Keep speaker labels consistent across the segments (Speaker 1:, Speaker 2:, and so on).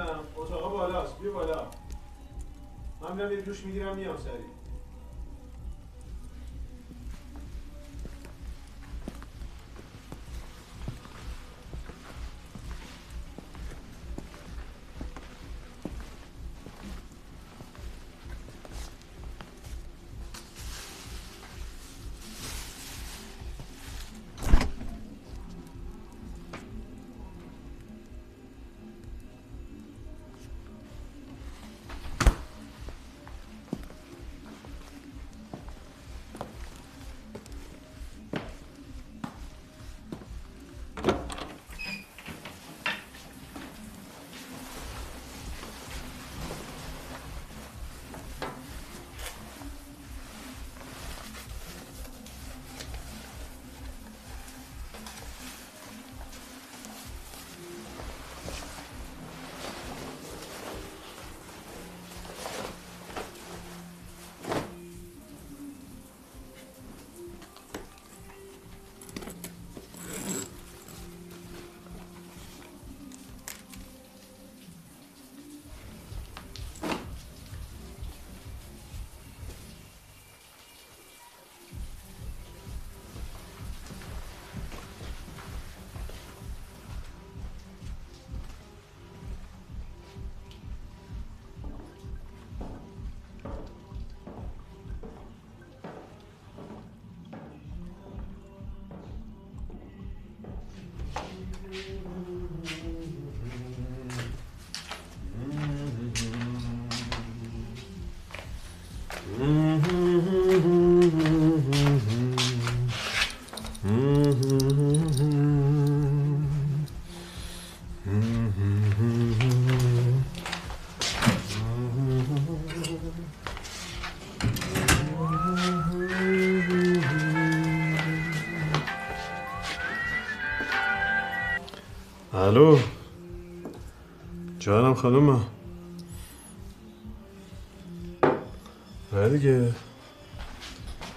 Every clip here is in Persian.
Speaker 1: نمی‌دونم اتاق بالاست. بیا بالا. من میرم یه دوش می‌گیرم میام سریع. الو. جانم خانم نه دیگه.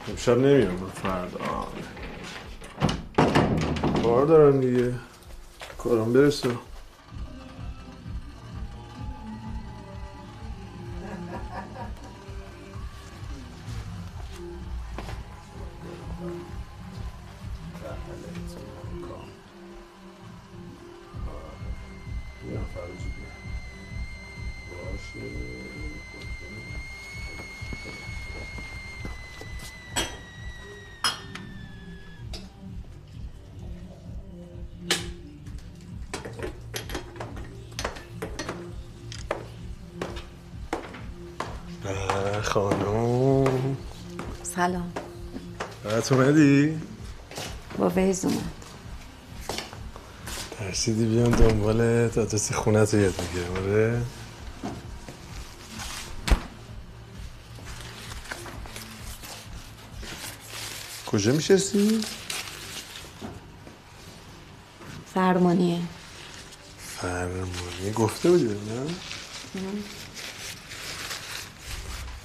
Speaker 1: امشب نمیام من فردا. کار دارم دیگه. کارم برسه. خانم
Speaker 2: سلام
Speaker 1: برات اومدی؟
Speaker 2: با ویز اومد
Speaker 1: ترسیدی بیان دنبالت آدرس خونه تو یاد بگیرم آره؟ کجا میشستی؟
Speaker 2: فرمانیه
Speaker 1: فرمانی گفته بودی من؟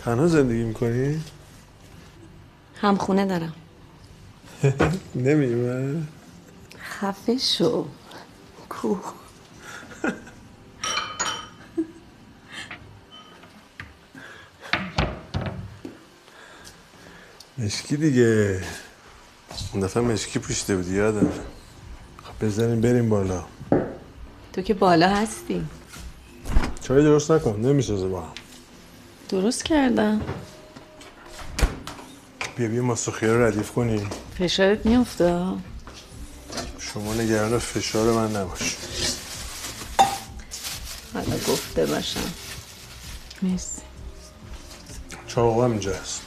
Speaker 1: تنها زندگی می‌کنی؟
Speaker 2: هم خونه دارم.
Speaker 1: نمیمه
Speaker 2: خفه شو. کو.
Speaker 1: مشکی دیگه. اون دفعه مشکی پوشیده بودی یادم. خب بزنیم بریم بالا.
Speaker 2: تو که بالا هستی.
Speaker 1: چای درست نکن نمی‌سازه با هم.
Speaker 2: درست کردم.
Speaker 1: بیا بیا ماسخیا رو ردیف کنی
Speaker 2: فشارت میفته
Speaker 1: شما نگران فشار من نباش.
Speaker 2: حالا گفته باشم. مرسی.
Speaker 1: چاقو هم اینجا هست.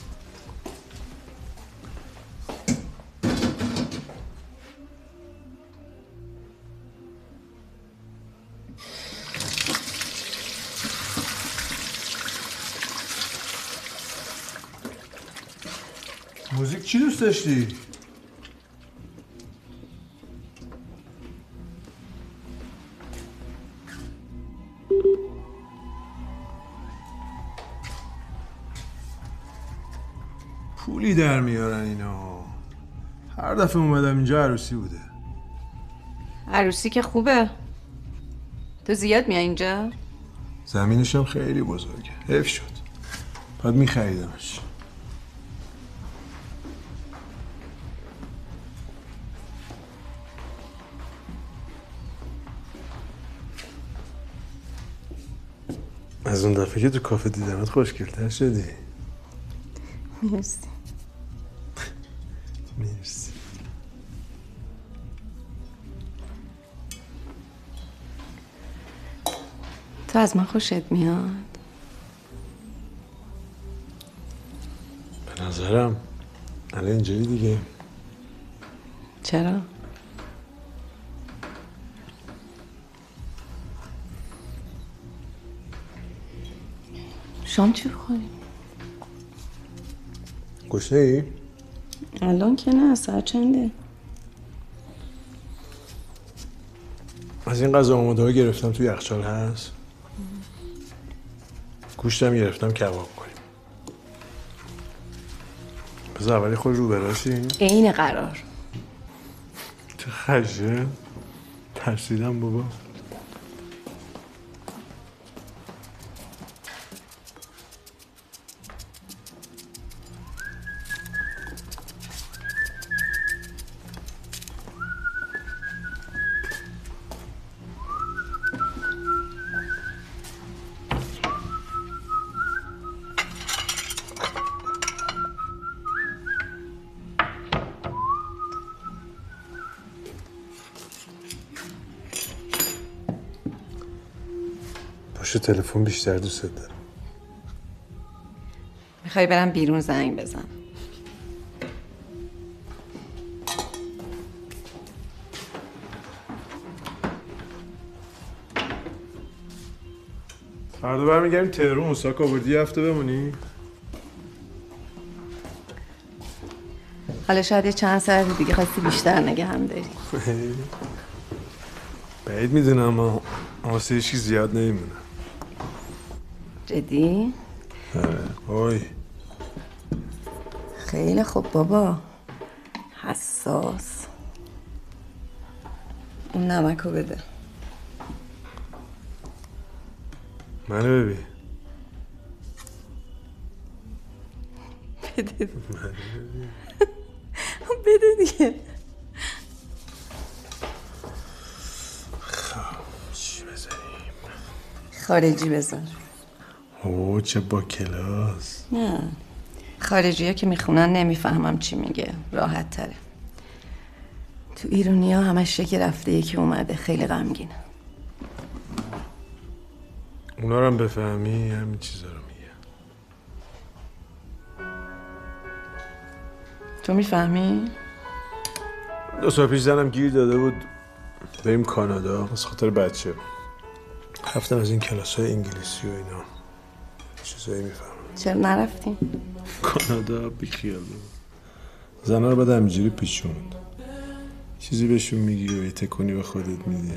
Speaker 1: دوست داشتی؟ پولی در میارن اینا. هر دفعه اومدم اینجا عروسی بوده.
Speaker 2: عروسی که خوبه. تو زیاد میای اینجا؟
Speaker 1: زمینش هم خیلی بزرگه. حیف شد. باید میخریدمش. از اون دفعه که تو کافه دیدمت خوشگلتر شدی.
Speaker 2: مرسی.
Speaker 1: مرسی.
Speaker 2: تو از من خوشت میاد؟
Speaker 1: به نظرم الان اینجوری دیگه.
Speaker 2: چرا؟ شام چی بخوریم؟
Speaker 1: گشنه ای؟
Speaker 2: الان که نه ساعت چنده؟
Speaker 1: از این غذا آماده ها گرفتم توی یخچال هست گوشتم گرفتم کباب کنیم بذار اولی خود رو براشی
Speaker 2: عین قرار
Speaker 1: تو خشه ترسیدم بابا تلفن بیشتر دوست دارم.
Speaker 2: می‌خوای برم بیرون زنگ بزن.
Speaker 1: فردا برمیگردیم تهرون اوساکا آوردی یه هفته بمونی؟
Speaker 2: حالا شاید یه چند ساعت دیگه خواستی بیشتر نگه هم داری.
Speaker 1: بعید می‌دونم اما واسه هیچی زیاد نمیمونه.
Speaker 2: جدی؟
Speaker 1: وای
Speaker 2: خیلی خوب بابا. حساس. اون نمکو بده.
Speaker 1: منو ببین.
Speaker 2: بده. بده دیگه.
Speaker 1: بزنیم؟
Speaker 2: خارجی بذار.
Speaker 1: اوه چه با کلاس.
Speaker 2: نه. خارجی که می‌خونن نمی‌فهمم چی میگه. راحت تره. تو ایرونی ها همش که رفته یکی اومده. خیلی غمگینه
Speaker 1: اونا رو هم بفهمی همین چیزا رو میگه.
Speaker 2: تو می‌فهمی؟
Speaker 1: دو سال پیش زنم گیر داده بود. بریم کانادا. از خاطر بچه. رفتم از این کلاس های انگلیسی و اینا. چیزایی می‌فهمم.
Speaker 2: چرا نرفتیم؟
Speaker 1: کانادا بیخیال بود زنها رو باید همینجوری پیچوند. چیزی بهشون میگی و یه تکونی به خودت میدی.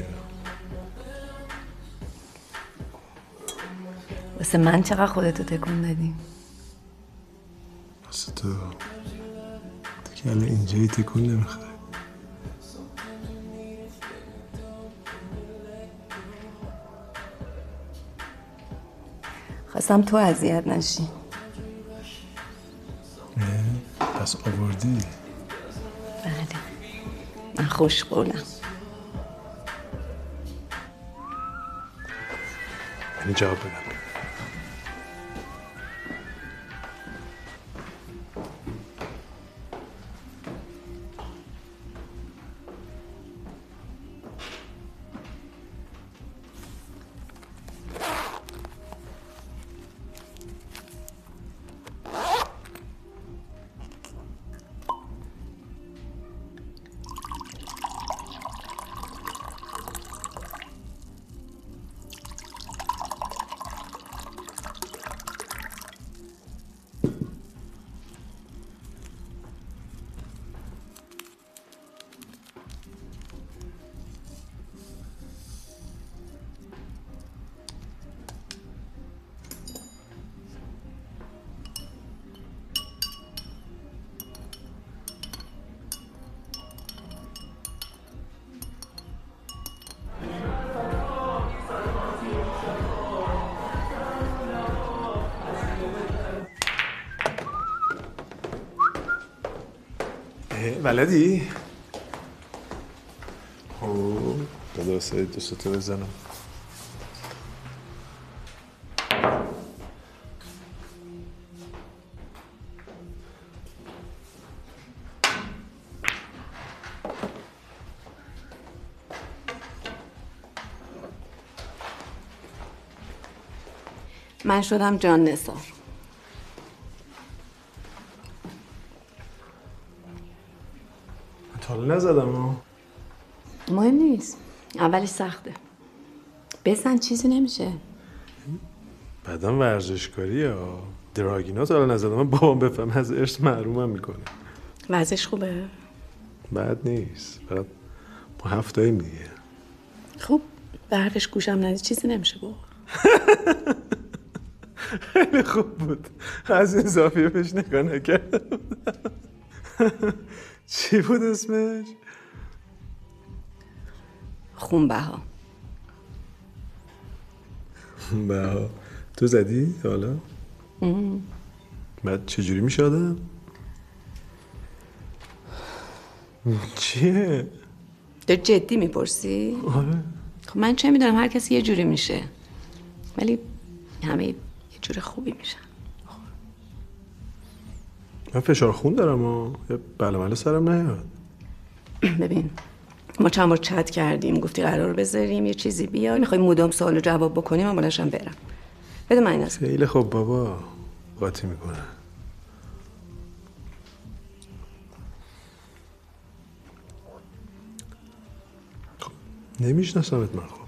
Speaker 2: واسه من چقدر خودتو تکون دادی؟
Speaker 1: واسه تو. تو که الان اینجایی تکون نمی‌خوای.
Speaker 2: خواستم تو اذیت نشی.
Speaker 1: پس آوردی؟
Speaker 2: بله. من خوش قولم
Speaker 1: یعنی جواب بدم. بلدی؟ اوه داده واسه دوستو بزنم
Speaker 2: من شدم جان نثار
Speaker 1: نزدم ها
Speaker 2: مهم نیست. اولش سخته. بزن چیزی نمیشه.
Speaker 1: بعدم ورزشکاری ها دراگینا تا حالا نزدم. من بابام بفهم از ارث محرومم می‌کنه.
Speaker 2: وضعش خوبه؟
Speaker 1: بعد نیست. فقط ما هفتاییم دیگه
Speaker 2: خوب. به حرفش گوشم ندی چیزی نمیشه با
Speaker 1: خیلی خوب بود. از این زاویه بهش نگاه نکرده بودم. چی بود اسمش؟
Speaker 2: خونبه ها
Speaker 1: با تو زدی حالا؟ بعد چجوری میشه آدم؟ چیه؟
Speaker 2: تو جدی می‌پرسی؟
Speaker 1: آره
Speaker 2: خب من چه می‌دونم هر کسی یه جوری میشه ولی همه یه جور خوبی میشن
Speaker 1: من فشار خون دارم و بله مله سرم نیاد.
Speaker 2: ببین ما چند بار چت کردیم گفتی قرار بذاریم یه چیزی بیا می‌خوای مدام سوال و جواب بکنیم من بلنشم برم. بده من این
Speaker 1: خیلی خوب بابا قاطی می‌کنه. خب، نمیشناسمت من خب.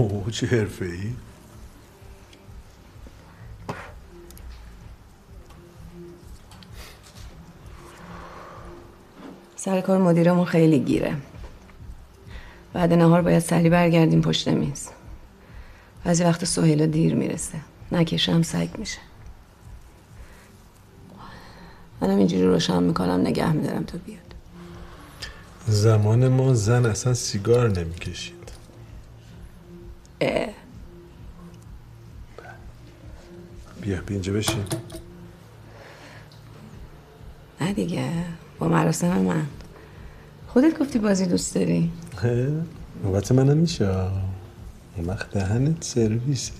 Speaker 1: اوه چه حرفه ای
Speaker 2: سر کار مدیرمون خیلی گیره. بعد نهار باید سری برگردیم پشت میز. بعضی وقت سهیلا دیر می‌رسه. نکشم سگ میشه. منم اینجوری روشن می‌کنم نگه میدارم تا بیاد.
Speaker 1: زمان ما زن اصلا سیگار نمی‌کشید.
Speaker 2: اه.
Speaker 1: بیا اینجا بشین.
Speaker 2: نه دیگه با مراسم من. خودت گفتی بازی دوست داری.
Speaker 1: نوبت منم میشه. اون وقت دهنت سرویسه.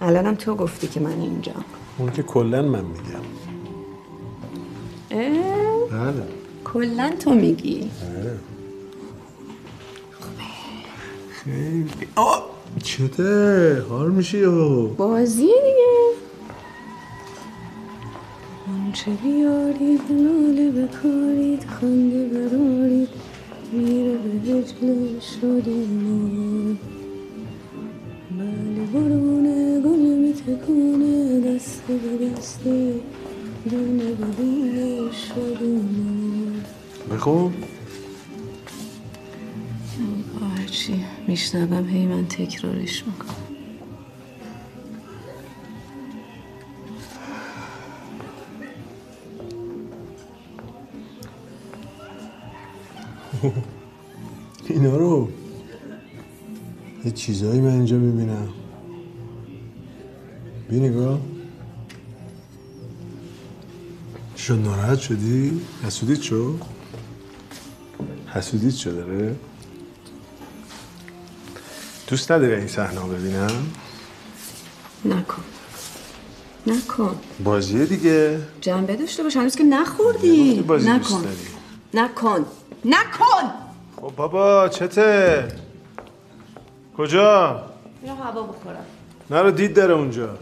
Speaker 2: الانم تو گفتی که من اینجا.
Speaker 1: اون که کلا من میگم. بله.
Speaker 2: کلا تو میگی.
Speaker 1: بله خیلی. آه! چته؟ حال میشی یا؟
Speaker 2: بازی دیگه. آنچه بیارید ناله بکارید خنده برارید میره به هجل شدیم بله بارونه گل میتکونه دست به دست دونه به دونه شدیم
Speaker 1: بخون.
Speaker 2: میشنوم هی من تکرارش می‌کنم
Speaker 1: اینا رو یه چیزایی من اینجا می‌بینم بی نگاه شد ناراحت شدی؟ حسودیت شد؟ حسودیت شد داره؟ دوست نداری این صحنه رو ببینم؟
Speaker 2: نکن. نکن.
Speaker 1: بازیه دیگه.
Speaker 2: جنبه داشته باش. هنوز که نخوردی.
Speaker 1: بازی دوست
Speaker 2: نکن.
Speaker 1: داری.
Speaker 2: نکن. نکن!
Speaker 1: خب بابا چته؟ کجا؟
Speaker 2: میرم هوا بخورم.
Speaker 1: نرو دید داره اونجا.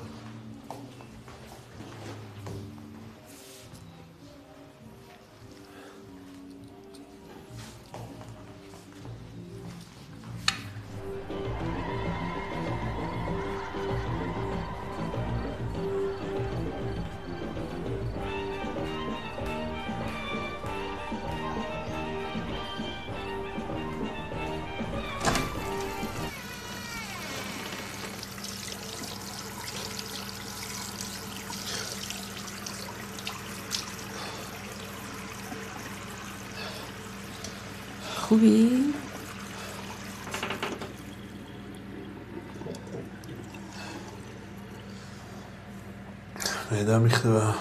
Speaker 1: میدم میخته و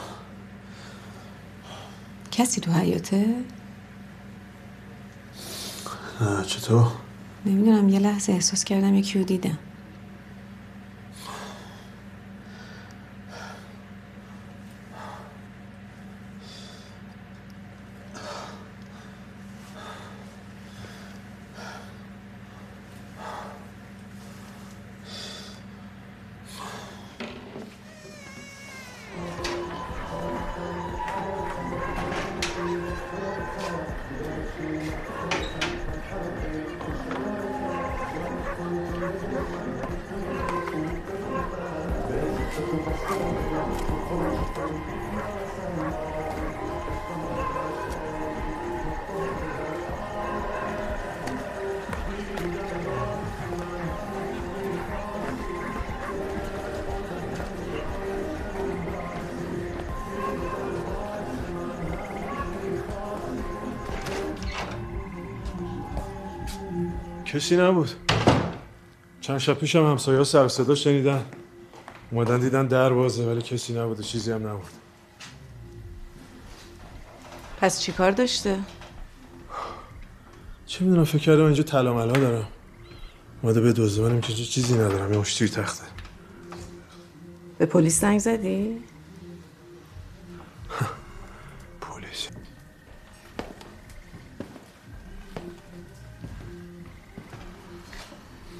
Speaker 2: کسی تو حیاته؟
Speaker 1: نه چطور؟
Speaker 2: نمی‌دونم یه لحظه احساس کردم یکی رو دیدم
Speaker 1: کسی نبود. چند شب پیشم همسایه ها سر صدا شنیدن. اومدن دیدن در بازه ولی کسی نبود و چیزی هم نبود.
Speaker 2: پس چی کار داشته؟
Speaker 1: چه می‌دونم فکر کردم اینجا طلا ملا دارم. اومده به دوزه که چیزی ندارم یه مشتی تخته.
Speaker 2: به پلیس زنگ زدی؟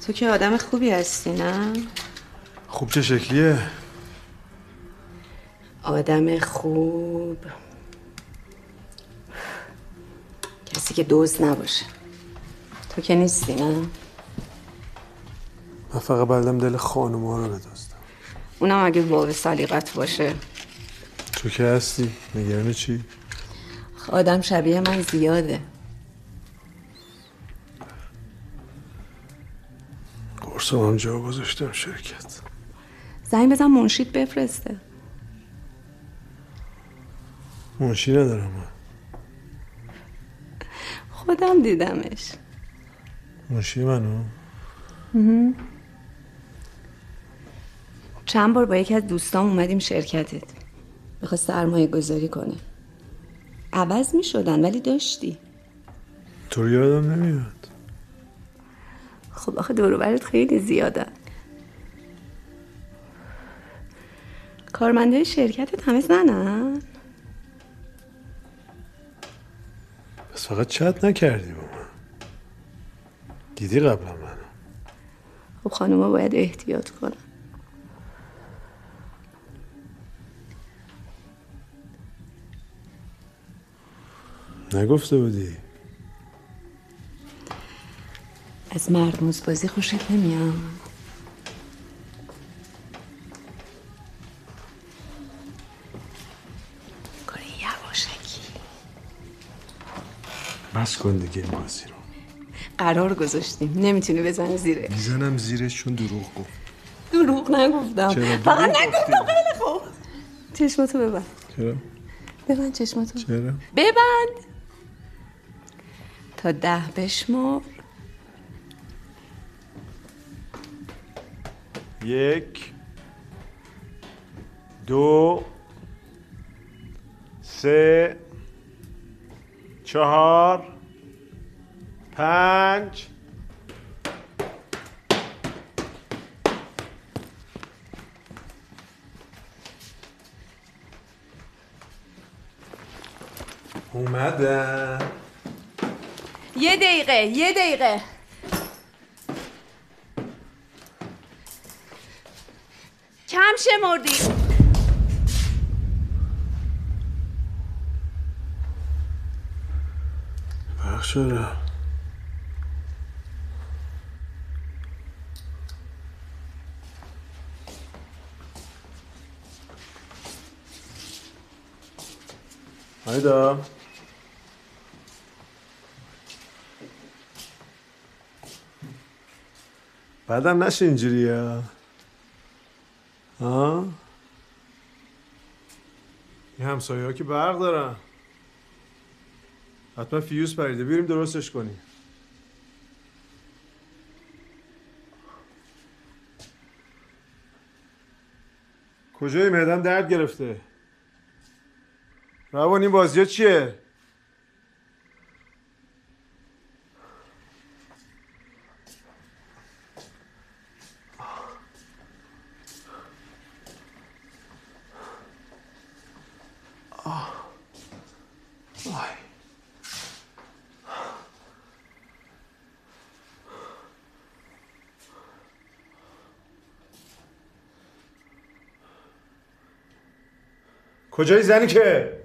Speaker 2: تو که آدم خوبی هستی نه؟
Speaker 1: خوب چه شکلیه؟
Speaker 2: آدم خوب. کسی که دوز نباشه. تو که نیستی نه؟
Speaker 1: من فقط بلدم دل خانم ها رو بدزدم.
Speaker 2: اونم اگه باب سلیقت باشه.
Speaker 1: تو که هستی؟ نگران چی؟
Speaker 2: آدم شبیه من زیاده.
Speaker 1: قرصم هم جا گذاشتم شرکت.
Speaker 2: زنگ بزن منشید بفرسته.
Speaker 1: منشی ندارم. من
Speaker 2: خودم دیدمش.
Speaker 1: منشی منو؟
Speaker 2: چند بار با یکی از دوستام اومدیم شرکتت. می‌خواست سرمایه گذاری کنه عوض می شدن ولی داشتی.
Speaker 1: تو رو یادم نمیاد.
Speaker 2: خب آخه دوروبرت خیلی زیاده. کارمنده شرکتت همه زنن؟
Speaker 1: پس فقط چت نکردی با من. دیدی قبلا منو.
Speaker 2: خب خانوما باید احتیاط کنن.
Speaker 1: نگفته بودی؟
Speaker 2: از مرد بازی خوشت نمیاد. کار یواشکی.
Speaker 1: بس کن دیگه این بازی رو
Speaker 2: قرار گذاشتیم. نمی‌تونی بزنی زیره.
Speaker 1: می‌زنم زیرش چون دروغ گفت.
Speaker 2: دروغ نگفتم. فقط؟ نگفتم. خیلی خوب. چشماتو ببند.
Speaker 1: چرا؟
Speaker 2: ببند چشماتو.
Speaker 1: چرا؟
Speaker 2: ببند. تا ده بشمار
Speaker 1: یک. دو. سه. چهار. پنج. اومدن
Speaker 2: یه دقیقه یه دقیقه کم شمردی.
Speaker 1: بخش شده هایدا بعدم نشه اینجوری ها؟ این همسایه ها که برق دارن. حتما فیوز پریده. بیریم درستش کنیم. کجای معدم درد گرفته. روان این بازی چیه؟ کجایی زنی که؟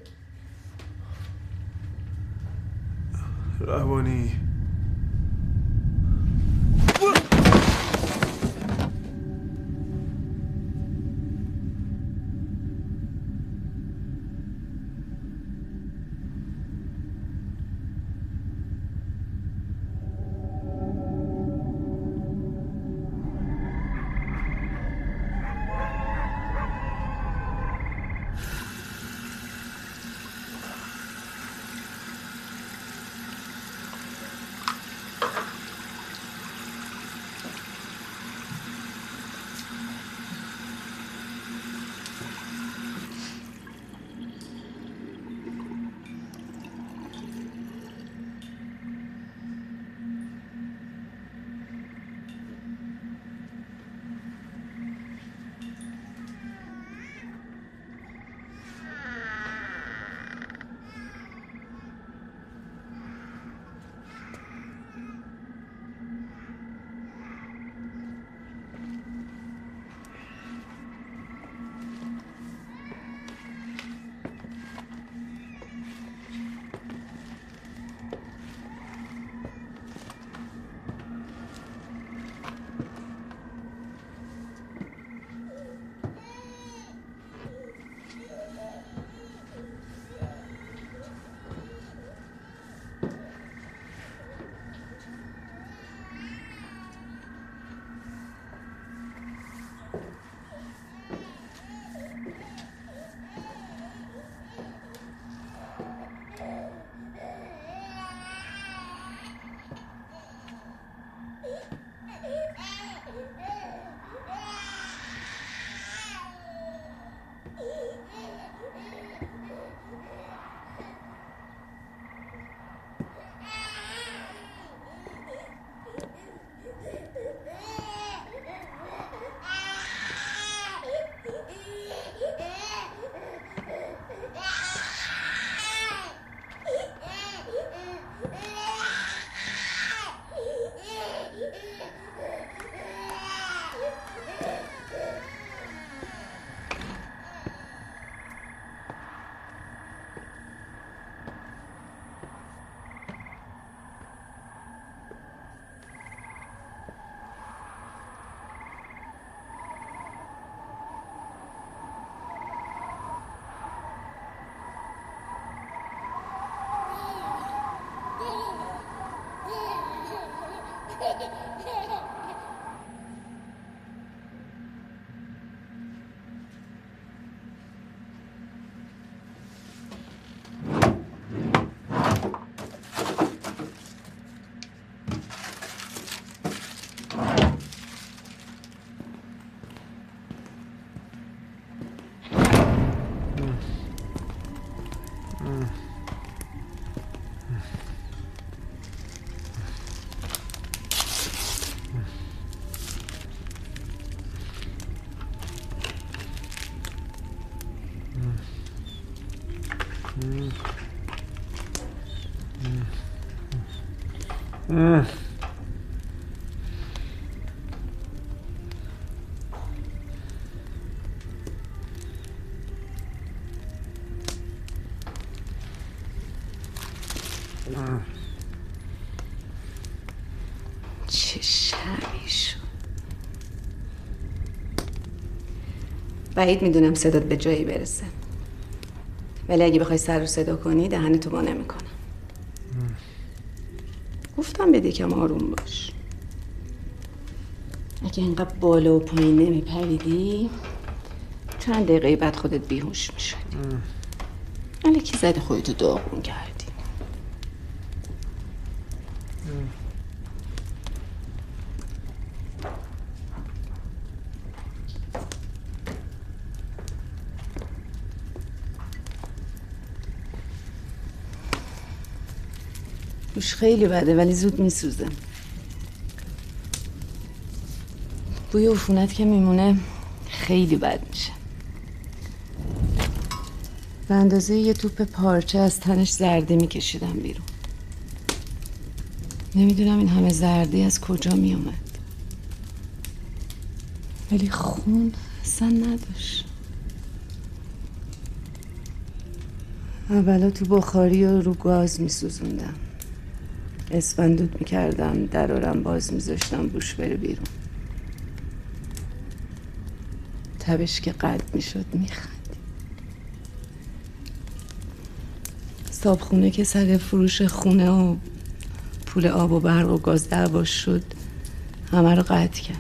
Speaker 2: چه شبی شد. بعید می‌دونم صدات به جایی برسه. ولی اگه بخوای سر رو صدا کنی دهن تو با نمی‌کنم گفتم بده کم آروم باش. اگه اینقدر بالا و پایین نمیپریدی چند دقیقه بعد خودت بیهوش می‌شدی. ولی کی زده خودتو داغون کردی بوش خیلی بده ولی زود میسوزه. بوی عفونت که میمونه خیلی بد میشه. به اندازه یه توپ پارچه از تنش زرده میکشیدم بیرون. نمی‌دونم این همه زردی از کجا میومد ولی خون اصلا نداشت. اولا تو بخاری و رو گاز میسوزوندم. اسفندود می‌کردم درارم باز میذاشتم بوش بره بیرون. تبش که قلب می‌شد میخندی صابخونه که سر فروش خونه و پول آب و برق و گاز دعواش شد همه رو قطع کرد.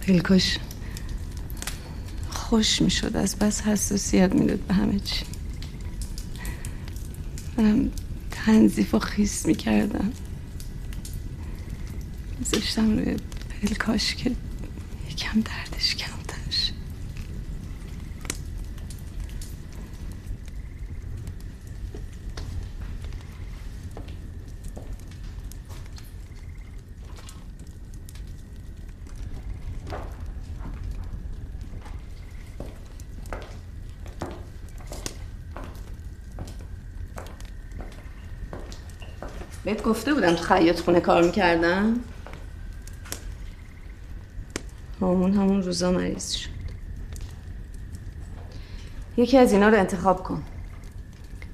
Speaker 2: پلکاش خوش می‌شد از بس حساسیت می‌داد به همه چی. منم تنظیف و خیس می‌کردم. میذاشتم روی پلکاش که یکم دردش کمتر بهت گفته بودم تو خیاط خونه کار می‌کردم؟ همون همون روزا مریض شد. یکی از اینا رو انتخاب کن.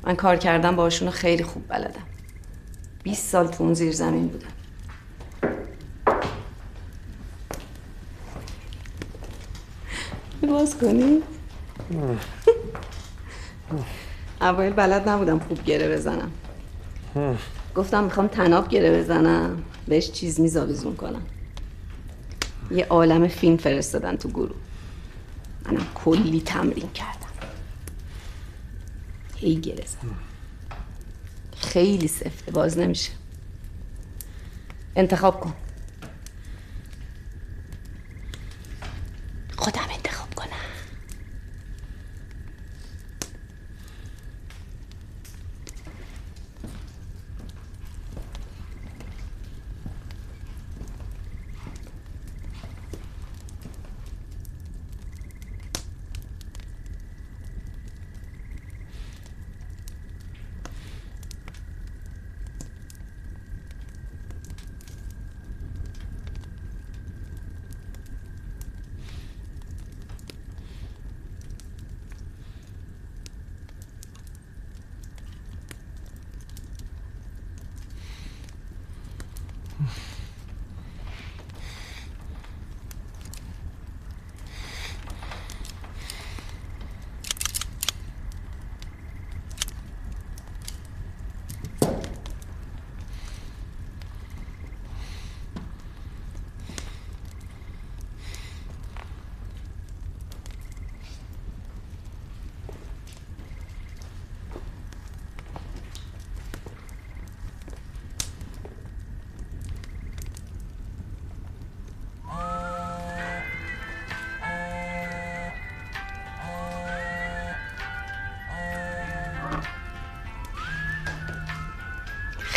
Speaker 2: من کار کردم باشون خیلی خوب بلدم. 20 سال تو اون زیر زمین بودم. باز کنی؟ اول بلد نبودم خوب گره بزنم. گفتم می‌خوام تناب گره بزنم بهش چیز میزاویزون کنم. یه عالم فیلم فرستادن تو گروه. منم کلی تمرین کردم. هی گره زدم. خیلی سفته باز نمیشه. انتخاب کن. خودم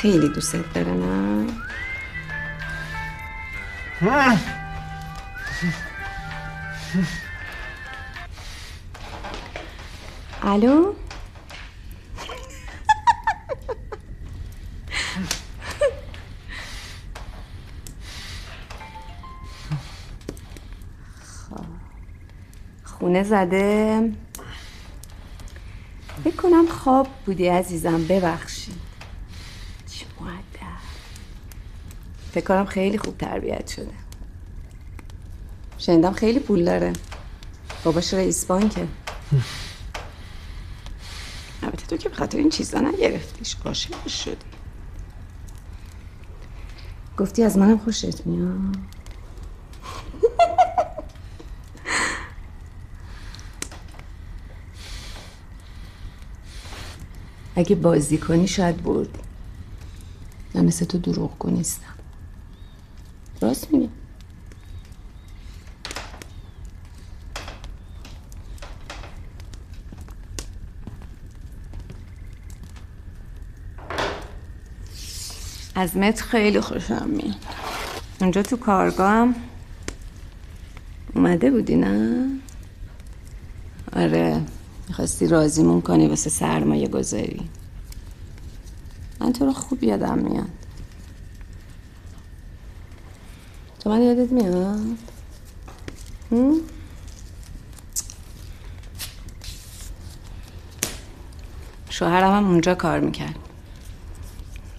Speaker 2: خیلی دوست داره نه الو؟ خب. خونه زده. فکر کنم خواب بودی عزیزم ببخشید چه مؤدب فکر کنم خیلی خوب تربیت شده. شنیدم خیلی پول داره. باباش رئیس بانکه. البته تو که به خاطر این چیزا نگرفتیش. عاشقش شدی. گفتی از منم خوشت میاد. اگه بازی کنی شاید بردی من مثل تو دروغ نیستم. راست میگه از مت خیلی خوشم میاد. اونجا تو کارگاه هم اومده بودی نه؟ آره می‌خواستی رازیمون کنی واسه سرمایه گذاری. من تو رو خوب یادم میاد. من یادت میاد؟ شوهرم هم اونجا کار می‌کرد.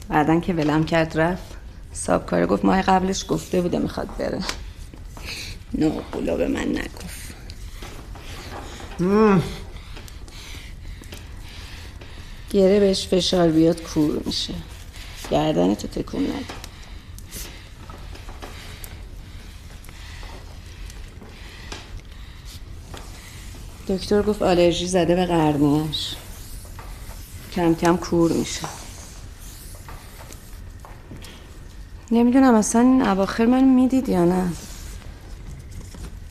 Speaker 2: بعدا که ولم کرد رفت صاحب کاره گفت ماه قبلش گفته بوده می‌خواد بره. نه قولا به من نگفت. گره بهش فشار بیاد کور میشه. گردن تو تکون نده. دکتر گفت آلرژی زده به قرنیش کم کم کور میشه. نمی‌دونم اصلا این اواخر من می‌دید یا نه.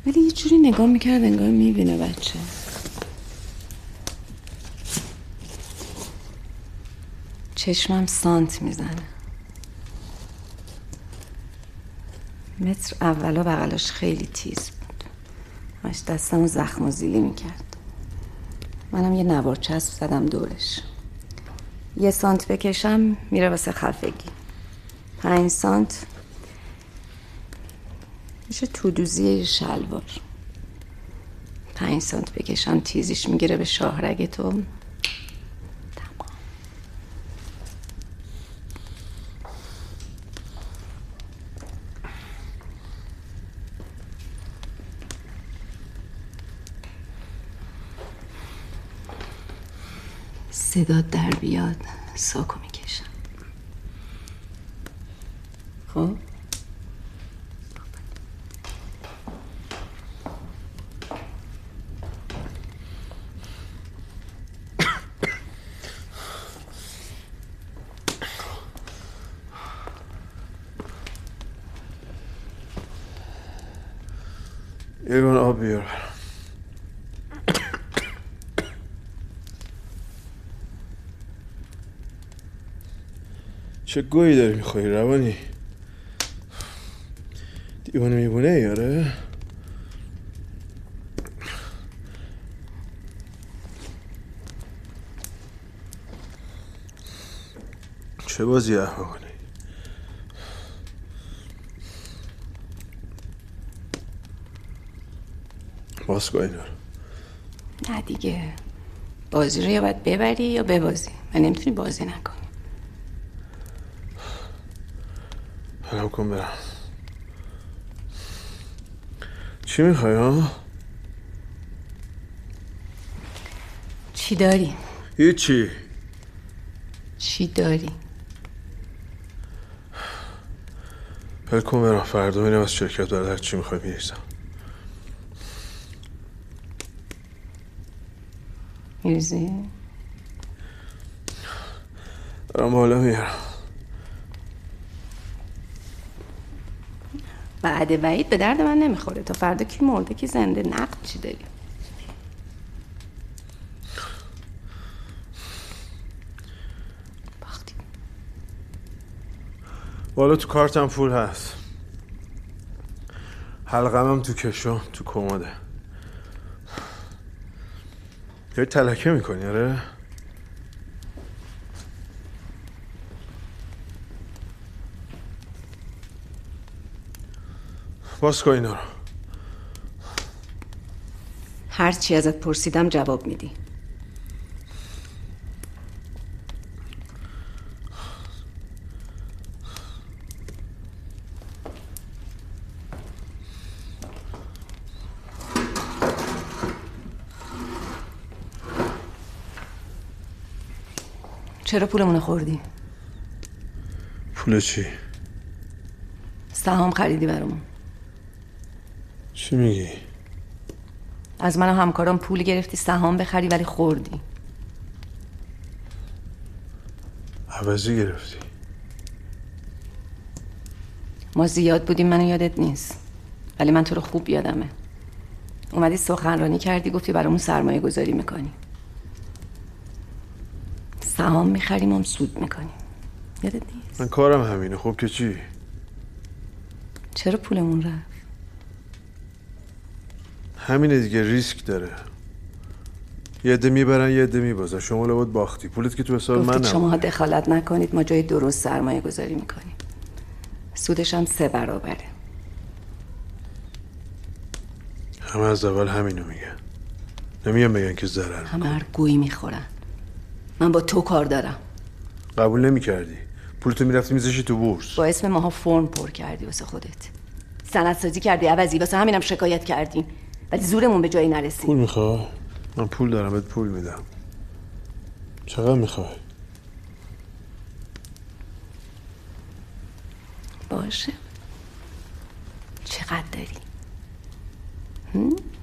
Speaker 2: ولی یه جوری نگاه می‌کرد انگار می‌بینه بچه. چشمم سانت می‌زنه. متر اولا بغلش خیلی تیز همش دستم و زخم و زیلی می‌کرد. منم یه نوار چسب زدم دورش. یه سانت بکشم میره واسه خفگی. پنج سانت. میشه تو دوزی شلوار. پنج سانت بکشم تیزیش می‌گیره به شاهرگ تو. صدا در بیاد. ساکو می‌کشم. خب.
Speaker 1: یه آب بیار چه گویی داری میخوایی روانی؟ دیوانه میبونه یاره چه بازی احمقانه باز
Speaker 2: نه دیگه. بازی رو یا باید ببری یا ببازی. و نمی‌تونی بازی نکنی
Speaker 1: برم کن برم چی می‌خوای ها؟
Speaker 2: چی داری؟
Speaker 1: هیچی
Speaker 2: چی داری؟
Speaker 1: کن برم فردا میرم از شرکت برای هر چی می‌خوای میریزم
Speaker 2: میرزی؟
Speaker 1: دارم بالا میرم
Speaker 2: بعد وعید به درد من نمی‌خوره. تا فردا کی مرده کی زنده نقد چی داری؟ باختی.
Speaker 1: بالا تو کارتم پول هست. حلقمم تو کشو تو کموده یه تلکه می‌کنی آره؟ باز کن اینا رو
Speaker 2: هر چی ازت پرسیدم جواب میدی چرا پولمونو خوردی؟
Speaker 1: پول چی؟
Speaker 2: سهام خریدی برامون
Speaker 1: چی میگی؟
Speaker 2: از من و همکارام پول گرفتی سهام بخری ولی خوردی.
Speaker 1: عوضی گرفتی.
Speaker 2: ما زیاد بودیم منو یادت نیست. ولی من تو رو خوب یادمه. اومدی سخنرانی کردی گفتی برامون سرمایه گذاری می‌کنی. سهام می‌خریم هم سود می‌کنیم. یادت نیست؟
Speaker 1: من کارم همینه. خب که چی؟
Speaker 2: چرا پولمون رفت؟
Speaker 1: همینه دیگه ریسک داره. یه عده می‌برن یه عده میبازن. شما لابد باختی. پولت که تو حساب من
Speaker 2: شما. دخالت نکنید. ما جای درست سرمایه گذاری می‌کنیم. سودش هم سه برابره.
Speaker 1: همه از اول همینو میگن. نمیگن بگن که ضرر
Speaker 2: همه هر گویی می‌خورن. من با تو کار دارم.
Speaker 1: قبول نمی‌کردی. پولتو می‌رفتی میذاشی تو بورس.
Speaker 2: با اسم ماها فرم پر کردی واسه خودت. سندسازی کردی عوضی. واسه همینم شکایت کردیم ولی زورمون به جایی نرسید
Speaker 1: پول می‌خوای؟ من پول دارم بهت پول میدم. چقدر می‌خوای؟
Speaker 2: باشه. چقدر داری؟ تشنت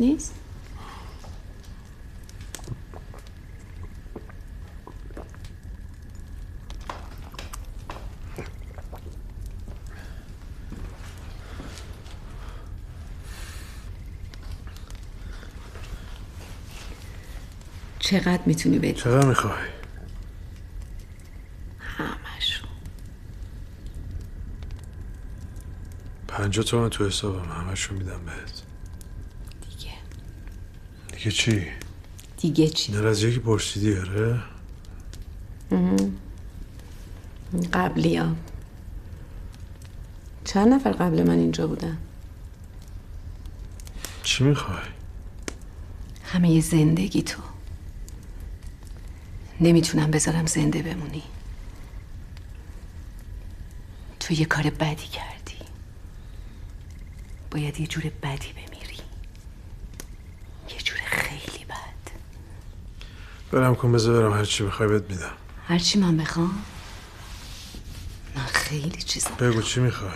Speaker 2: نیست؟ چقدر می‌تونی بدی؟
Speaker 1: چقدر می‌خوای
Speaker 2: همشو
Speaker 1: پنجاه تومن تو حسابم همشو میدم بهت دیگه چی؟
Speaker 2: دیگه چی؟
Speaker 1: نه از یکی پرسیدی آره؟
Speaker 2: قبلی ها. چند نفر قبل من اینجا بودن؟
Speaker 1: چی می‌خوای؟
Speaker 2: همه ی زندگی تو. نمی‌تونم بذارم زنده بمونی. تو یه کار بدی کردی. باید یه جور بدی بمیری یه جور خیلی بد
Speaker 1: برم کن بذار برم. هر چی می‌خوای بهت میدم.
Speaker 2: هرچی من بخوام. من خیلی چیزا
Speaker 1: بگو چی می‌خوای؟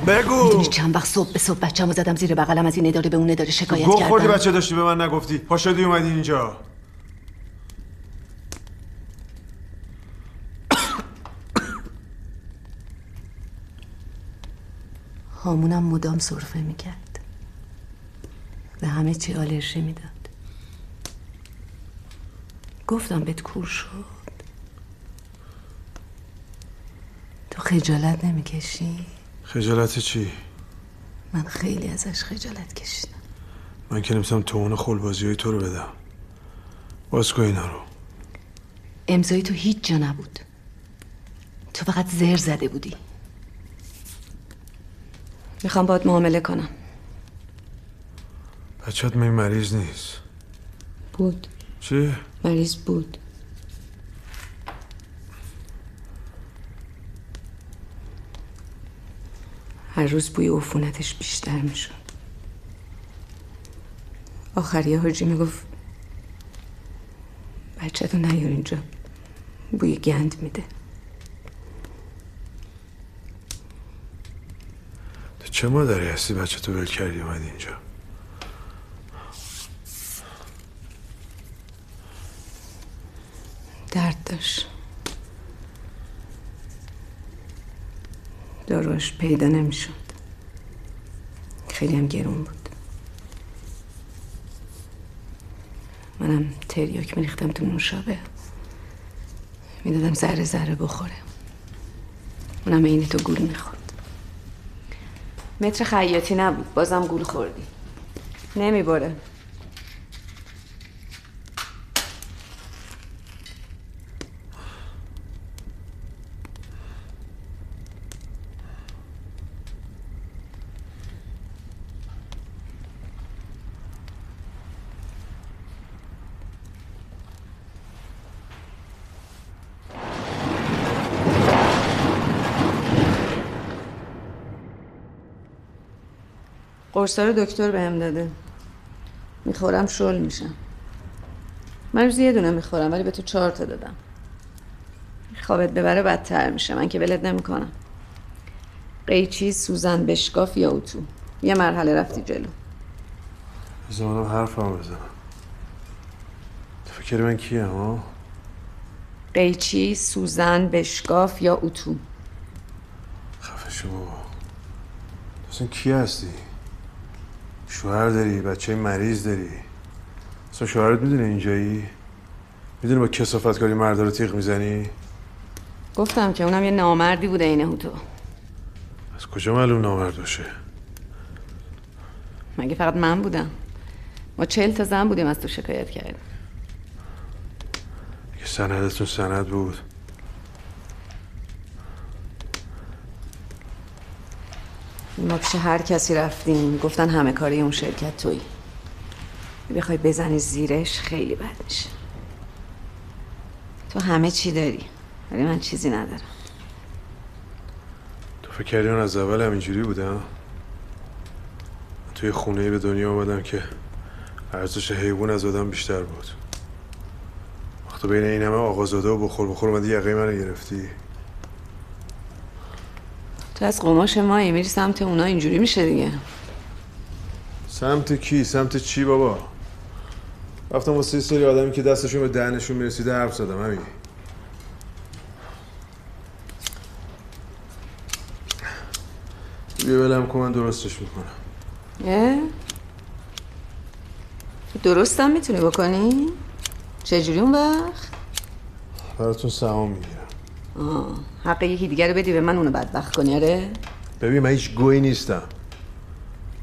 Speaker 2: می‌دونی
Speaker 1: بگو
Speaker 2: چند وقت صبح به صبح بچه‌مو زدم زیر بغلم از این اداره به اون اداره شکایت
Speaker 1: خوردی
Speaker 2: کردم.
Speaker 1: بچه داشتی به من نگفتی. پا شدی اومدی اینجا.
Speaker 2: هامونم مدام سرفه می‌کرد. به همه چی آلرژی می‌داد. گفتم بهت کور شد. تو خجالت نمی‌کشی؟
Speaker 1: خجالت چی؟
Speaker 2: من خیلی ازش خجالت کشیدم.
Speaker 1: من که نمی‌تونم توهون خلبازی های تو رو بدم. باز کن اینا رو.
Speaker 2: امضای تو هیچ جا نبود. تو فقط زر زده بودی. می‌خوام باید معامله کنم.
Speaker 1: بچهت می مریض نیست؟
Speaker 2: بود.
Speaker 1: چی؟
Speaker 2: مریض بود. هر روز بوی عفونتش بیشتر می‌شد. آخری حاجی می‌گفت بچه تو نیار اینجا بوی گند میده.
Speaker 1: تو چه مادری هستی بچه تو ول کردی اومدی اینجا؟
Speaker 2: درد داشت داروش پیدا نمی‌شد. خیلی هم گرون بود. منم تریاک میریختم تو نوشابه. می‌دادم ذره ذره بخوره. اونم عین تو گول می‌خورد. متر خیاطی نبود. بازم گول خوردی. نمی‌بره. قرصا رو دکتر بهم داده. می‌خورم شل میشم. من روزی یه دونه می‌خورم ولی به تو چهار تا دادم. خوابت ببره بدتر میشه. من که ولت نمی‌کنم. قیچی سوزن بشکاف یا اتو. یه مرحله رفتی جلو.
Speaker 1: بزنم حرفم بزنم. تو فکر من کیه ها؟
Speaker 2: قیچی سوزن بشکاف یا اتو.
Speaker 1: خفه تو اصلا کی هستی؟ شوهر داری بچه مریض داری. اصلا شوهرت می‌دونه اینجایی؟ می‌دونه با کسافت کاری مردا رو تیغ می‌زنی؟
Speaker 2: گفتم که اونم یه نامردی بوده اینه هوتو.
Speaker 1: از کجا معلوم نامرد باشه؟
Speaker 2: مگه فقط من بودم؟ ما چهل تا زن بودیم از تو شکایت کردیم.
Speaker 1: که سندتون سند بود.
Speaker 2: ما پیش هر کسی رفتیم. گفتن همه کاری اون شرکت تویی بخوای بزنی زیرش خیلی بد میشه. تو همه چی داری ولی من چیزی ندارم.
Speaker 1: تو فکر کردی من از اول همینجوری بودم من توی خونه به دنیا آمدم که ارزش حیوان از آدم بیشتر بود. وقتی بین این همه آقازاده و بخور بخور اومدی یقه منو گرفتی.
Speaker 2: تو از قماش مایی میری سمت اونا اینجوری میشه دیگه
Speaker 1: سمت کی سمت چی بابا رفتم واسه یه سری آدمی که دستشون به دهنشون می‌رسیده حرف زدم همین بیا ولم کن من درستش می‌کنم
Speaker 2: اه؟ درستم می‌تونی بکنی؟ چجوری اون وقت؟
Speaker 1: براتون سهام می‌گیرم
Speaker 2: آه. حق یکی دیگر رو بدی به من اونو بدبخت کنی آره؟
Speaker 1: ببین من هیچ گویی نیستم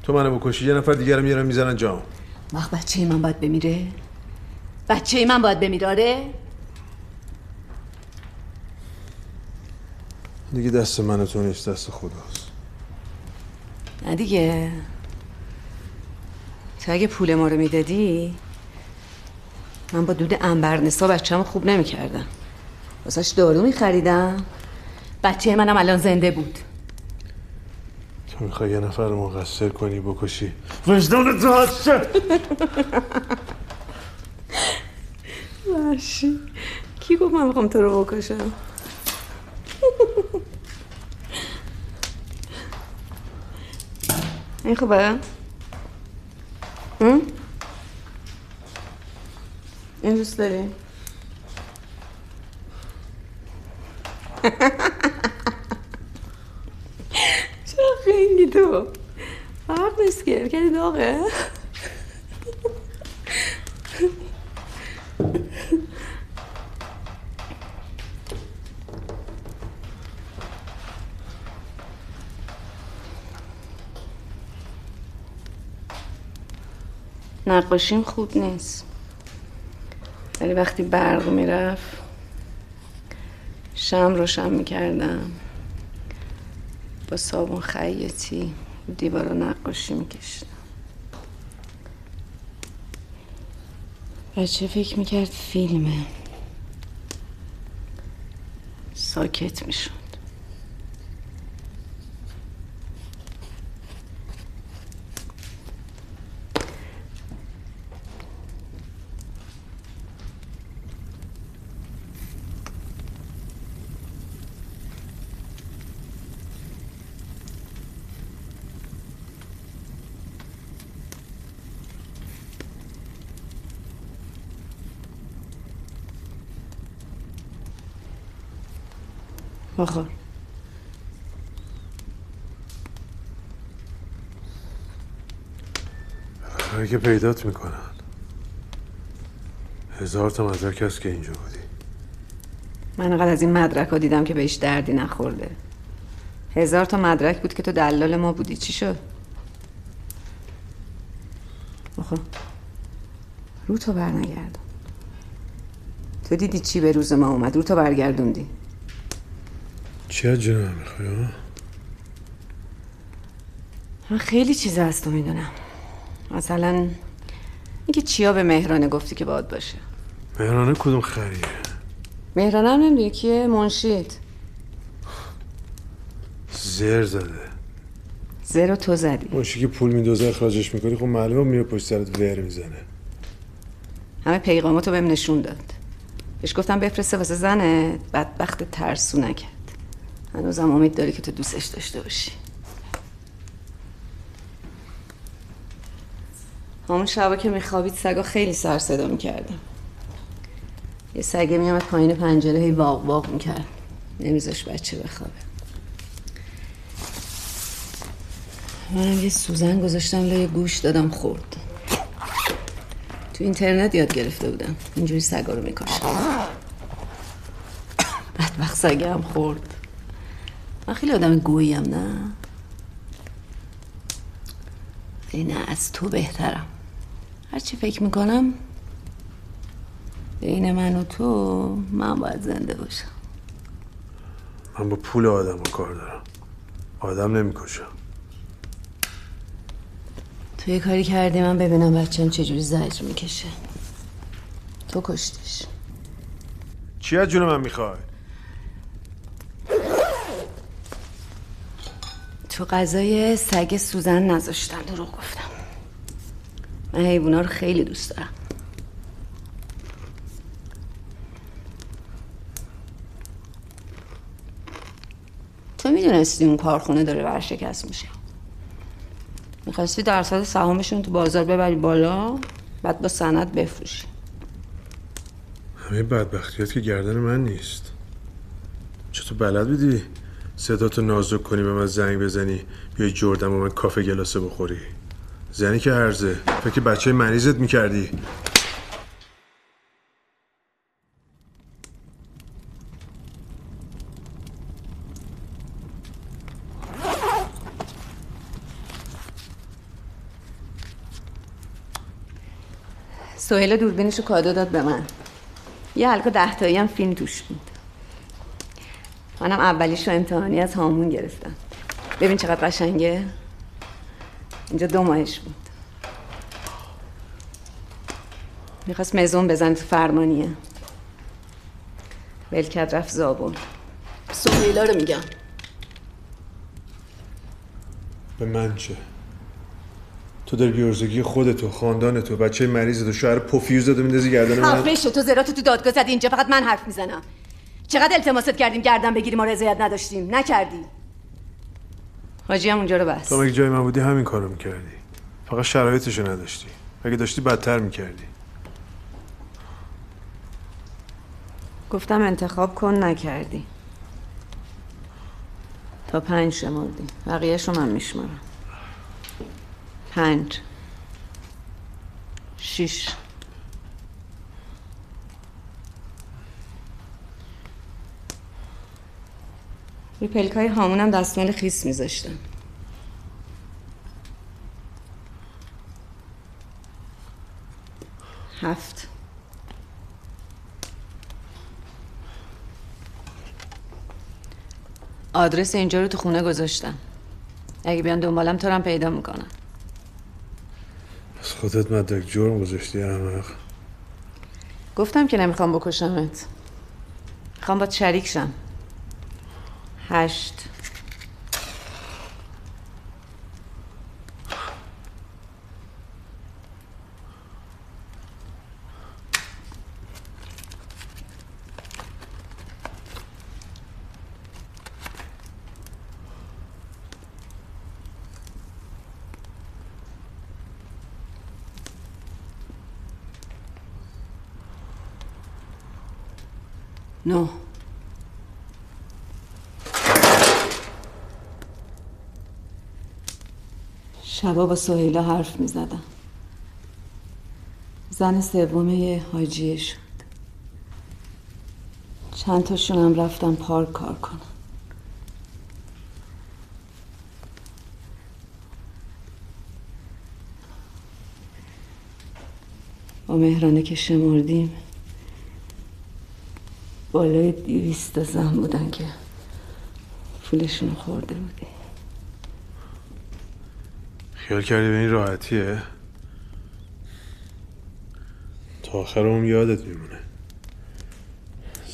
Speaker 1: تو منو بکشی یه نفر دیگرم میارن می‌زنن جام
Speaker 2: وقت بچه من باید بمیره؟ بچه من باید بمیره آره؟
Speaker 1: دیگه دست من تو نیست دست خداست
Speaker 2: نه دیگه تو اگه پول ما رو می‌دادی من با دود انبرنسا بچه‌مو خوب نمی‌کردم واسش دارو میخریدم بچه منم الان زنده بود
Speaker 1: تو می‌خوای یه نفر رو مقصر کنی بکشی وجدان تو هسته
Speaker 2: وحشی کی گفت من می‌خوام تو رو بکشم این خوبه؟ هم؟ این دوست داری؟ چرا خیلی تو؟ فرق نیست که کردی داغه؟ نقاشیم خوب نیست ولی وقتی برق می‌رفت شم روشن می‌کردم. با صابون خیاطی دیوارا نقاشی میکشیدم. بچه فکر می‌کرد فیلمه. ساکت می‌شد.
Speaker 1: بالاخره که پیدات می‌کنن. هزار تا مدرک هست که اینجا بودی.
Speaker 2: من انقدر از این مدرک ها دیدم که بهش دردی نخورده. هزار تا مدرک بود که تو دلال ما بودی. چی شد؟ بخور رو تو برنگردون تو دیدی چی به روز ما اومد؟ رو تو برگردوندی.
Speaker 1: چی از جنم می‌خوای ها؟
Speaker 2: من خیلی چیز از تو می‌دونم. مثلا اینکه چیا به مهرانه گفتی که باید باشه.
Speaker 1: مهرانه کدوم خریه؟
Speaker 2: مهرانه هم نمی‌دونی کیه منشید
Speaker 1: زر زده.
Speaker 2: زیرو تو زدی.
Speaker 1: ماشی که پول میدوزه اخراجش می‌کنی خب معلومه میره پشت سرت ور می‌زنه.
Speaker 2: همه پیغاماتو بهم نشون داد. بهش گفتم بفرسته واسه زنه بدبخت ترسو نکرد. هنوزم امید داری که تو دوستش داشته باشی. همون شبا که میخوابید سگا خیلی سر صدا می‌کردم یه سگه میامد پایین پنجره هی واق واق می‌کرد. نمیذاش بچه بخوابه. منم یه سوزن گذاشتم لای گوش دادم خورد. تو اینترنت یاد گرفته بودم. اینجوری سگا رو می‌کشم. بدبخت سگه هم خورد. من خیلی آدم گوییم نه؟ ولی نه از تو بهترم. هرچی فکر می‌کنم بین من و تو من باید زنده باشم.
Speaker 1: من با پول آدم کار دارم. آدم نمی‌کشم.
Speaker 2: تو یه کاری کردی من ببینم بچم چجوری زجر می‌کشه. تو کشتیش
Speaker 1: چی از جون من می‌خوای؟
Speaker 2: تو غذای سگ سوزن نذاشتن دروغ گفتم. من حیوونا رو خیلی دوست دارم. تو می‌دونستی اون کارخونه داره ورشکست میشه. می‌خواستی درصد سهامشون تو بازار ببری بالا بعد با سند بفروشی.
Speaker 1: همه بدبختیات که گردن من نیست. چطور بلد بودی؟ صداتو نازک کنی به من زنگ بزنی. بیای جردم و من کافه گلاسه بخوری. زنی که ارزه فکر بچه مریضت می‌کردی.
Speaker 2: سهیل دوربینشو کادو داد به من. یه حلقه ده هم فیلم توش بود. منم اولیش رو امتحانی از هامون گرفتم. ببین چقدر قشنگه. اینجا دو ماهش بود. می‌خواست مزون بزن تو فرمانیه. ولکت رفت زابون سهیلا رو میگم.
Speaker 1: به من چه؟ تو داری بیارزگی خودتو خاندانتو بچه مریضتو شوهر پوفیوزتو میندازی گردن من؟
Speaker 2: شو تو زراتو تو دادگاه زدی اینجا فقط من حرف می‌زنم. چقدر التماست کردیم گردن بگیری ما رضایت نداشتیم؟ نکردی. حاجی هم اونجا رو بس.
Speaker 1: تو مگه جای من بودی؟ همین کارو می‌کردی. فقط شرایطشو نداشتی. اگه داشتی بدتر می‌کردی؟
Speaker 2: گفتم انتخاب کن نکردی. تا پنج شمردی بقیهش رو من میشمارم. پنج. شیش. روی پلکای هامونم دستمال خیس میذاشتم. هفت. آدرس اینجا رو تو خونه گذاشتم. اگه بیان دنبالم تو رو هم پیدا می‌کنم
Speaker 1: از خودت مدرک جرم گذاشتی احمق.
Speaker 2: گفتم که نمی‌خوام بکشمت. می‌خوام با شریک شم هشت نه شبا با سهیلا حرف می زدم زن سوم یه حاجیه شد. چند تاشون هم رفتم پارک کار کنم با مهرانه که شمردیم بالای دیویست زن بودن که پولشون خورده بودی
Speaker 1: خیال کردی به این راحتیه؟ تا آخر اون یادت میمونه.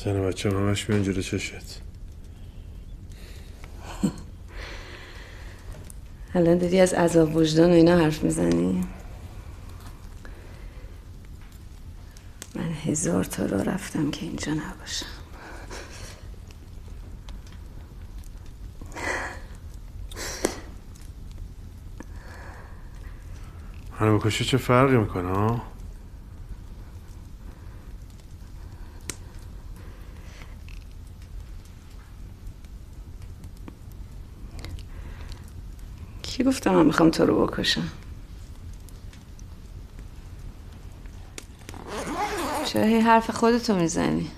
Speaker 1: زن بچه همش میان جلو چشت.
Speaker 2: الان داری از عذاب وجدان و اینا حرف می‌زنی؟ من هزار تا را رفتم که اینجا نباشم.
Speaker 1: منو بکشی چه فرقی می‌کنه ها
Speaker 2: کی گفتم من می‌خوام تو رو بکشم؟ هی حرف خودتو می‌زنی؟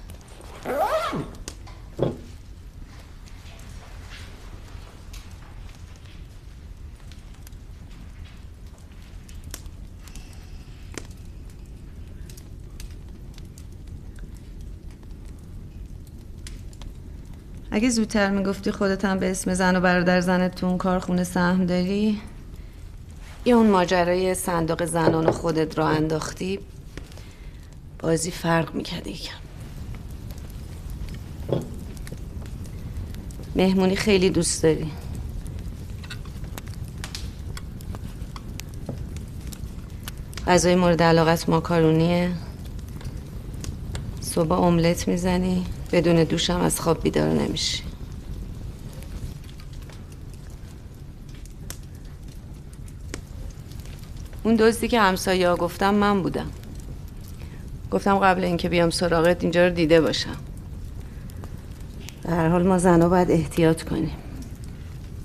Speaker 2: اگه زودتر می‌گفتی خودت هم به اسم زن و برادر زنت تو اون کارخونه سهم داری؟ یا اون ماجرای صندوق زنان خودت را انداختی بازی فرق می‌کرد یکم. مهمونی خیلی دوست داری. غذای مورد علاقت ماکارونیه صبح املت می‌زنی. بدون دوشم از خواب بیدار نمیشی. اون دزدی که همسایه ها گفتم من بودم. گفتم قبل اینکه بیام سراغت اینجا رو دیده باشم. هر حال ما زنها باید احتیاط کنیم.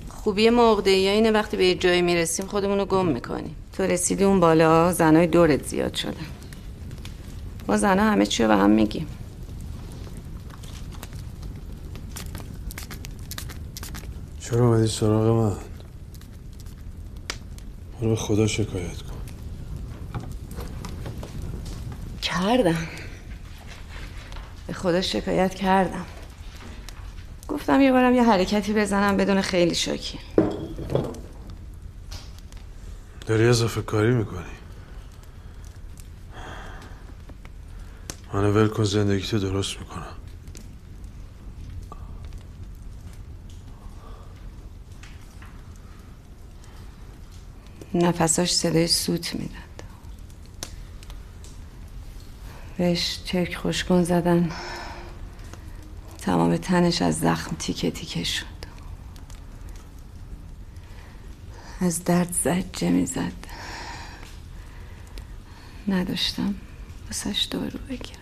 Speaker 2: خوبی موقعی اینه وقتی به یه جایی می‌رسیم خودمون رو گم می‌کنیم. تو رسیدی اون بالا زنای دورت زیاد شدن. ما زنها همه چی رو هم میگیم.
Speaker 1: چرا اومدی سراغ من؟ برو به خدا شکایت کن.
Speaker 2: کردم. به خدا شکایت کردم. گفتم یه بارم یه حرکتی بزنم بدون خیلی شاکی
Speaker 1: داری اضافه کاری می‌کنی؟ منو ول کن زندگی تو درست می‌کنم.
Speaker 2: نفساش صدای سوت می‌داد. بهش چرک خوشگون زدن. تمام تنش از زخم تیکه تیکه شد. از درد زجه می‌زد. نداشتم واسش دارو بگیرم.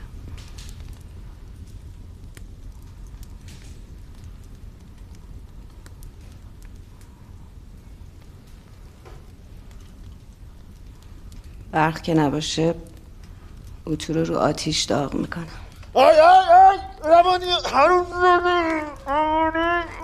Speaker 2: برق که نباشه اتو رو رو آتیش داغ می‌کنم.
Speaker 3: آی آی آی روانی زاده روانی.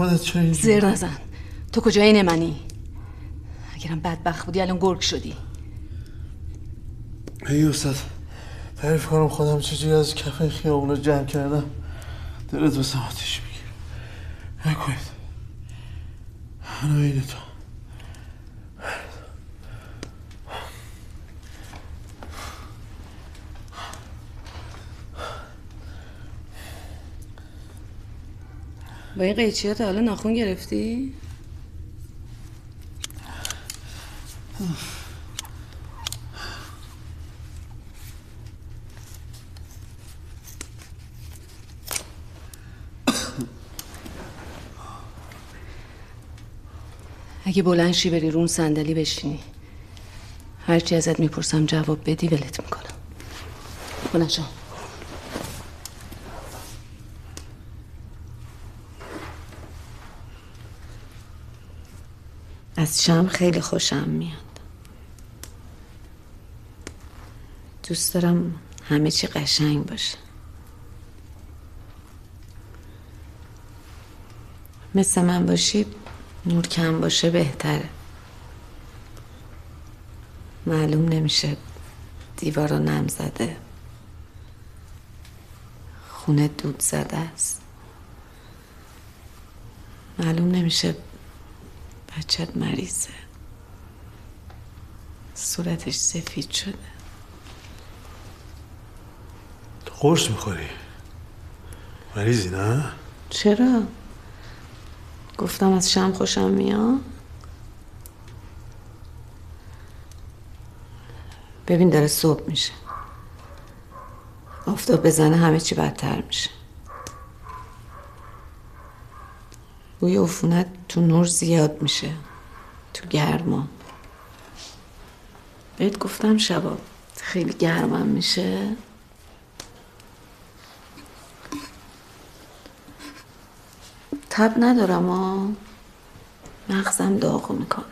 Speaker 3: خودت چه اینجوری؟
Speaker 2: زیر نزن. تو کجا اینه منی؟ اگرم بدبخت بودی الان گرگ شدی.
Speaker 3: ای استاد تعریف کنم خودم چجوری از کف این خیابون رو جمع کردم. دلت واسه آتیش میگیر نکنید. منو این تو.
Speaker 2: با این قیچی تا حالا ناخون گرفتی؟ اگه بلند شی بری رون صندلی بشینی. هرچی ازت می‌پرسم جواب بدی ولت می‌کنم. بلند شو. از شم خیلی خوشم میاد. دوست دارم همه چی قشنگ باشه. مثل من باشی نور کم باشه بهتره. معلوم نمیشه دیوارا نم زده. خونه دود زده است. معلوم نمیشه بچت مریضه. صورتش سفید شده.
Speaker 1: تو قرص می‌خوری؟ مریضی نه؟
Speaker 2: چرا؟ گفتم از شم خوشم میاد. ببین داره صبح میشه. آفتاب بزنه همه چی بدتر میشه. بوی عفونت تو نور زیاد میشه تو گرما بهت گفتم شبا خیلی گرمم میشه تب ندارم ها مغزم داغو می‌کنه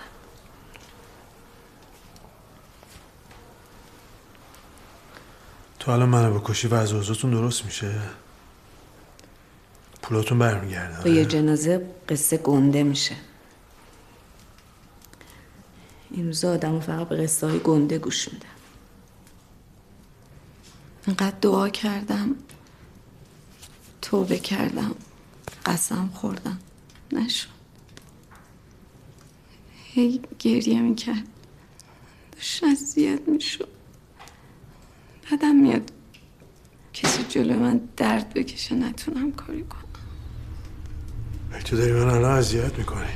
Speaker 1: تو الان منو بکشی و از درست میشه پولاتون برمیگرده
Speaker 2: با یه جنازه قصه گنده میشه. این روزا آدم فقط به قصه های گنده گوش میدن. انقدر دعا کردم توبه کردم قسم خوردم. نشد. هی گریه می‌کرد. داشت اذیت می‌شد. بدم میاد کسی جلو من درد بکشه نتونم کاری کنم.
Speaker 1: تو داری من الان اذیت می‌کنی.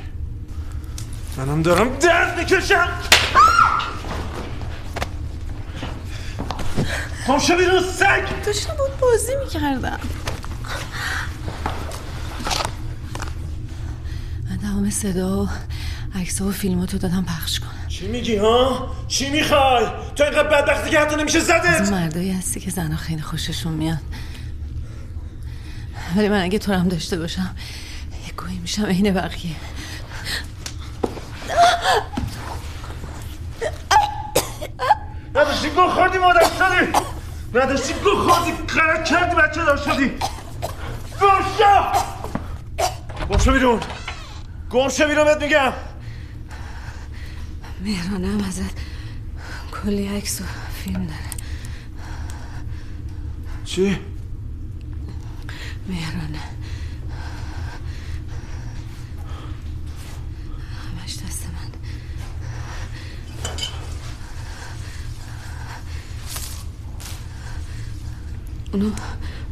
Speaker 1: منم دارم درد می‌کشم. خوشه بیرون سگ!
Speaker 2: داشتم بود بازی می‌کردم. من تمام صدا و عکس و فیلماتو دادم پخش کنم.
Speaker 1: چی میگی ها؟ چی می‌خوای؟ تو اینقدر بدبختی که حتی نمیشه
Speaker 2: از
Speaker 1: زدت!
Speaker 2: اون مردایی هستی که زنها خیلی خوششون میاد ولی من اگه تو هم داشته باشم گویی میشم عین بقیه.
Speaker 3: نداشتی گو خوردی مادر شدی نداشتی گو خوردی؟ غلط کردی بچه دار شدی؟ گوشا
Speaker 1: گمشو بیرون. گمشو بیرون بهت میگم.
Speaker 2: مهرانه هم ازت کلی عکس و فیلم داره.
Speaker 1: چی؟
Speaker 2: مهرانه اونو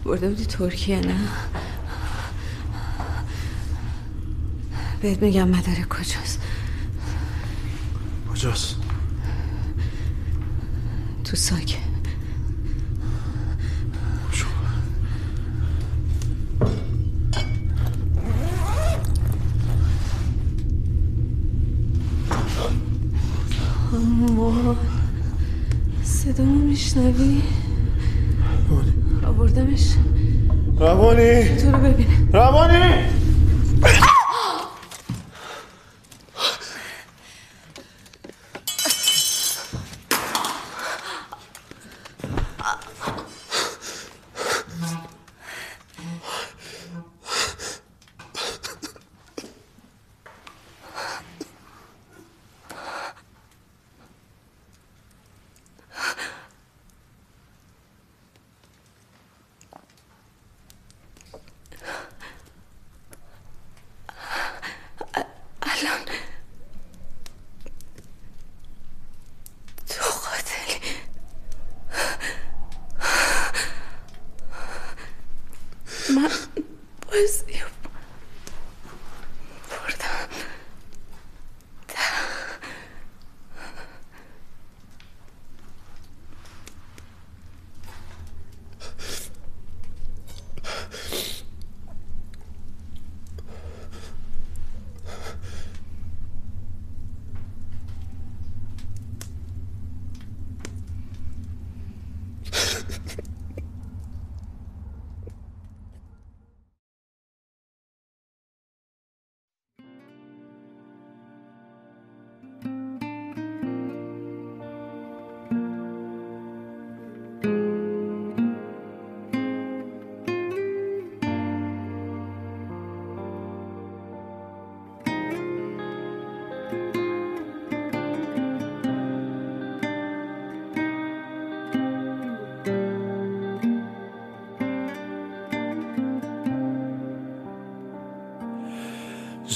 Speaker 2: برده بودی ترکیه نه؟ بهت میگم مداره کجاست.
Speaker 1: کجاست؟
Speaker 2: تو
Speaker 4: ساکه. صدامو میشنوی؟ آوردمش.
Speaker 2: روانی.
Speaker 4: تو رو ببینه
Speaker 2: روانی!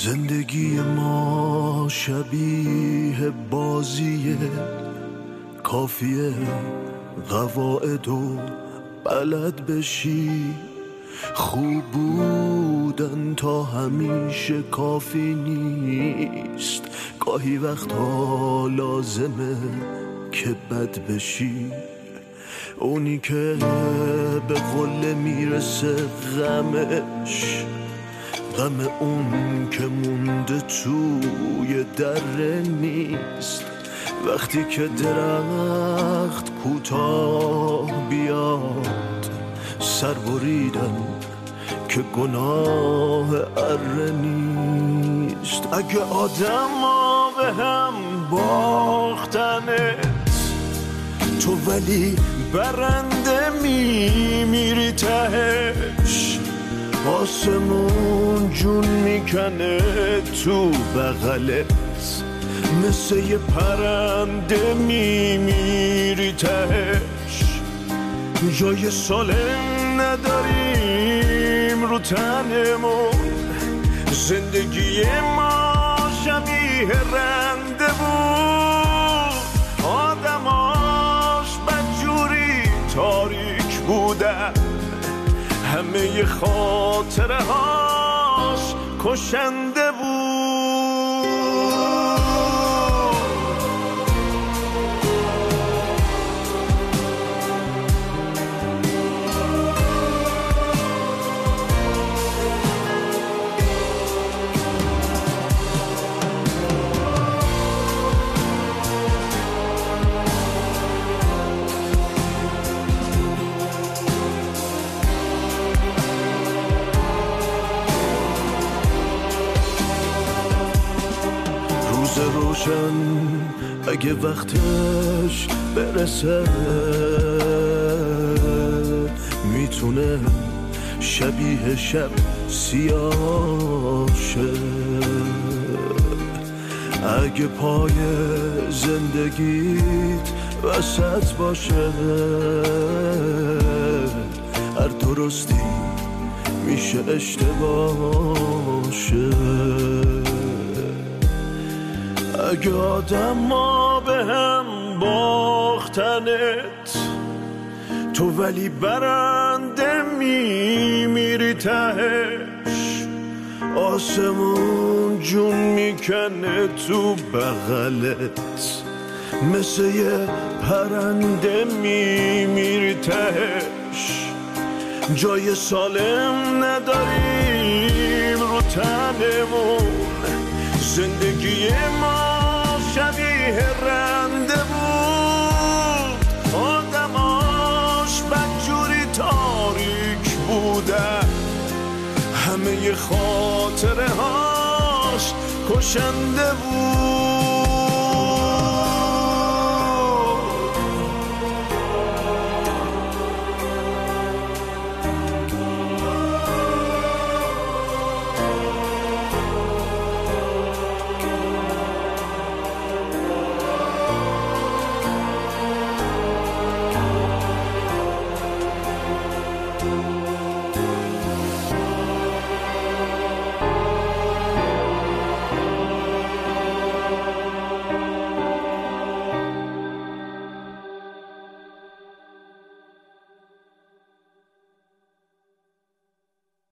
Speaker 1: زندگی ما شبیه بازیه کافیه. قواعد و بلد بشی. خوب بودن تا همیشه کافی نیست. گاهی وقتها لازمه که بد بشی. اونی که به قله می‌رسه غمش غم اون که مونده توی دره نیست. وقتی که درخت کوتاه بیاد سر بریدن که گناه اره نیست. اگه آدم ها به هم باختنت تو ولی برنده میمیری تهش. آسمون جون می‌کنه تو بغلت مثل یه پرنده میمیری تهش. جای سالم نداریم رو تنمون. زندگی ما شبیه رنده بود. آدماش بدجوری تاریک بودن. همه خاطره هاش کشنده بود. اگه وقتش برسه می‌تونه شبیه شب سیاه شه. اگه پای زندگیت وسط باشه هر درستی میشه اشتباهشه اگه آدم ما باختنت تو ولی برنده میمیری تهش. آسمون جون می‌کنه تو بغلت. مثل یه پرنده میمیری تهش. جای سالم نداریم رو تنمون. زندگی ما شبیه رنده همه خاطره هاش کشنده بود.